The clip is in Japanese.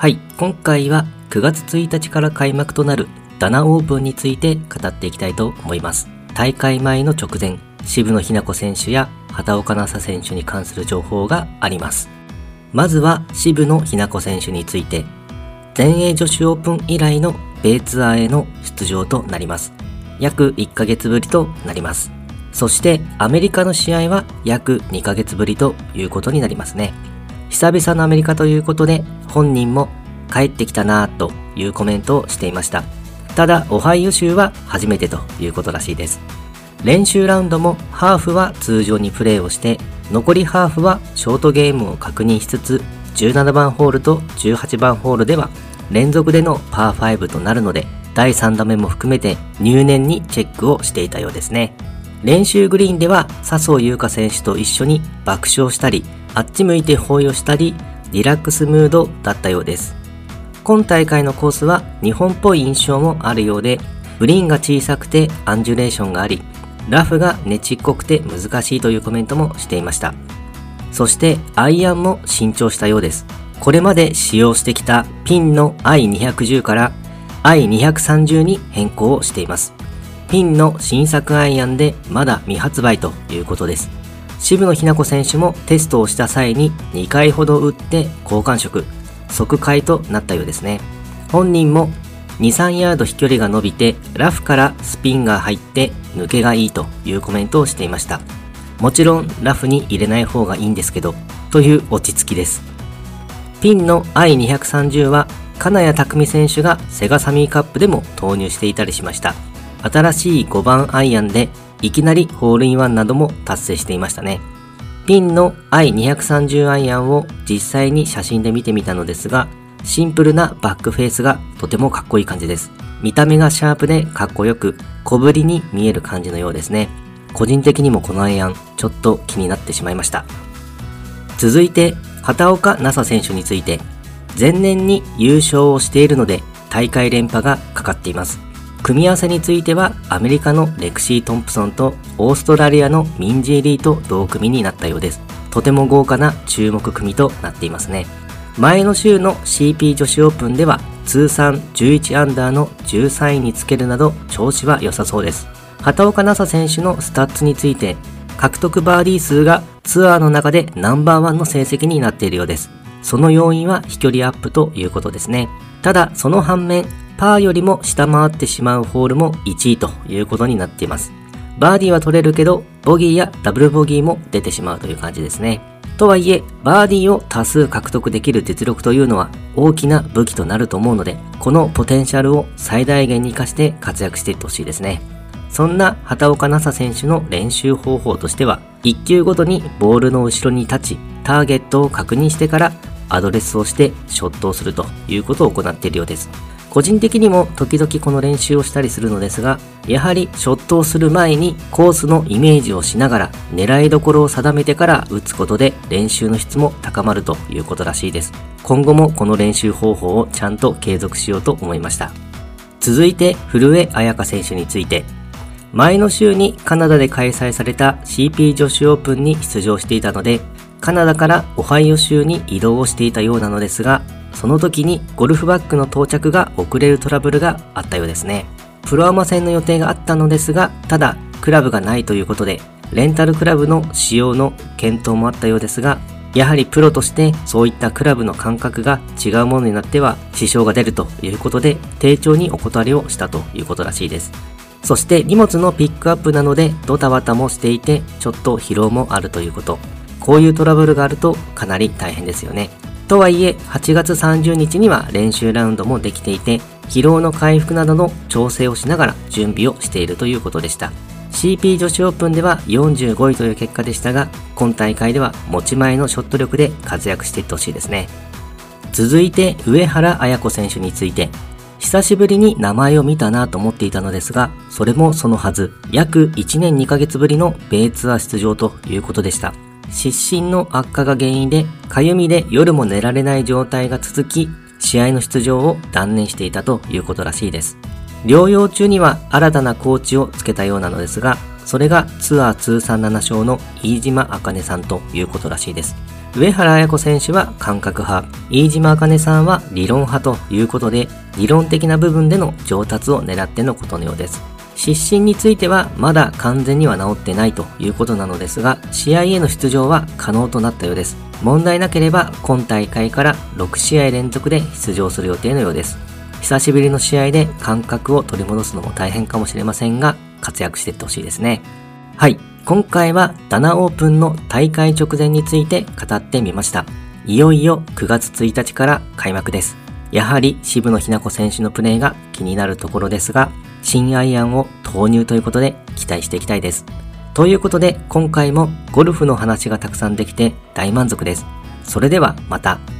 はい、今回は9月1日から開幕となるダナオープンについて語っていきたいと思います。大会前の直前、渋野日向子選手や畑岡奈紗選手に関する情報があります。まずは渋野日向子選手について、全英女子オープン以来の米ツアーへの出場となります。約1ヶ月ぶりとなります。そしてアメリカの試合は約2ヶ月ぶりということになりますね。久々のアメリカということで本人も帰ってきたなぁというコメントをしていました。ただ、オハイオ州は初めてということらしいです。練習ラウンドもハーフは通常にプレーをして、残りハーフはショートゲームを確認しつつ、17番ホールと18番ホールでは連続でのパー5となるので、第3打目も含めて入念にチェックをしていたようですね。練習グリーンでは笹生優花選手と一緒に爆笑したり、あっち向いて抱擁したり、リラックスムードだったようです。今大会のコースは日本っぽい印象もあるようで、グリーンが小さくてアンジュレーションがあり、ラフがねちっこくて難しいというコメントもしていました。そしてアイアンも新調したようです。これまで使用してきたピンの i210 から i230 に変更をしています。ピンの新作アイアンでまだ未発売ということです。渋野日向子選手もテストをした際に2回ほど打って交換色、即回となったようですね。本人も2、3ヤード飛距離が伸びてラフからスピンが入って抜けがいいというコメントをしていました。もちろんラフに入れない方がいいんですけど、という落ち着きです。ピンの i230 は金谷拓実選手がセガサミーカップでも投入していたりしました。新しい5番アイアンでいきなりホールインワンなども達成していましたね。ピンの i230 アイアンを実際に写真で見てみたのですが、シンプルなバックフェースがとてもかっこいい感じです。見た目がシャープでかっこよく小ぶりに見える感じのようですね。個人的にもこのアイアンちょっと気になってしまいました。続いて、畑岡奈紗選手について、前年に優勝をしているので大会連覇がかかっています。組み合わせについてはアメリカのレクシー・トンプソンとオーストラリアのミンジー・リーと同組になったようです。とても豪華な注目組となっていますね。前の週の CP 女子オープンでは通算11アンダーの13位につけるなど調子は良さそうです。畑岡奈紗選手のスタッツについて獲得バーディー数がツアーの中でナンバーワンの成績になっているようです。その要因は飛距離アップということですね。ただその反面パーよりも下回ってしまうホールも1位ということになっています。バーディーは取れるけど、ボギーやダブルボギーも出てしまうという感じですね。とはいえ、バーディーを多数獲得できる実力というのは大きな武器となると思うので、このポテンシャルを最大限に活かして活躍していってほしいですね。そんな畑岡奈紗選手の練習方法としては、1球ごとにボールの後ろに立ち、ターゲットを確認してからアドレスをしてショットをするということを行っているようです。個人的にも時々この練習をしたりするのですが、やはりショットをする前にコースのイメージをしながら狙いどころを定めてから打つことで練習の質も高まるということらしいです。今後もこの練習方法をちゃんと継続しようと思いました。続いて古江彩佳選手について、前の週にカナダで開催された CP 女子オープンに出場していたので、カナダからオハイオ州に移動をしていたようなのですが、その時にゴルフバッグの到着が遅れるトラブルがあったようですね。プロアマ戦の予定があったのですが、ただクラブがないということで、レンタルクラブの使用の検討もあったようですが、やはりプロとしてそういったクラブの感覚が違うものになっては支障が出るということで、丁重にお断りをしたということらしいです。そして荷物のピックアップなのでドタバタもしていて、ちょっと疲労もあるということ。こういうトラブルがあるとかなり大変ですよね。とはいえ、8月30日には練習ラウンドもできていて、疲労の回復などの調整をしながら準備をしているということでした。CP 女子オープンでは45位という結果でしたが、今大会では持ち前のショット力で活躍していってほしいですね。続いて、上原綾子選手について、久しぶりに名前を見たなと思っていたのですが、それもそのはず、約1年2ヶ月ぶりの米ツアー出場ということでした。失神の悪化が原因で、かゆみで夜も寝られない状態が続き、試合の出場を断念していたということらしいです。療養中には新たなコーチをつけたようなのですが、それがツアー通算7勝の飯島茜さんということらしいです。上原彩子選手は感覚派、飯島茜さんは理論派ということで、理論的な部分での上達を狙ってのことのようです。失神についてはまだ完全には治ってないということなのですが、試合への出場は可能となったようです。問題なければ今大会から6試合連続で出場する予定のようです。久しぶりの試合で感覚を取り戻すのも大変かもしれませんが、活躍していってほしいですね。はい。今回はダナオープンの大会直前について語ってみました。いよいよ9月1日から開幕です。やはり渋野日向子選手のプレーが気になるところですが、新アイアンを投入ということで期待していきたいです。ということで今回もゴルフの話がたくさんできて大満足です。それではまた。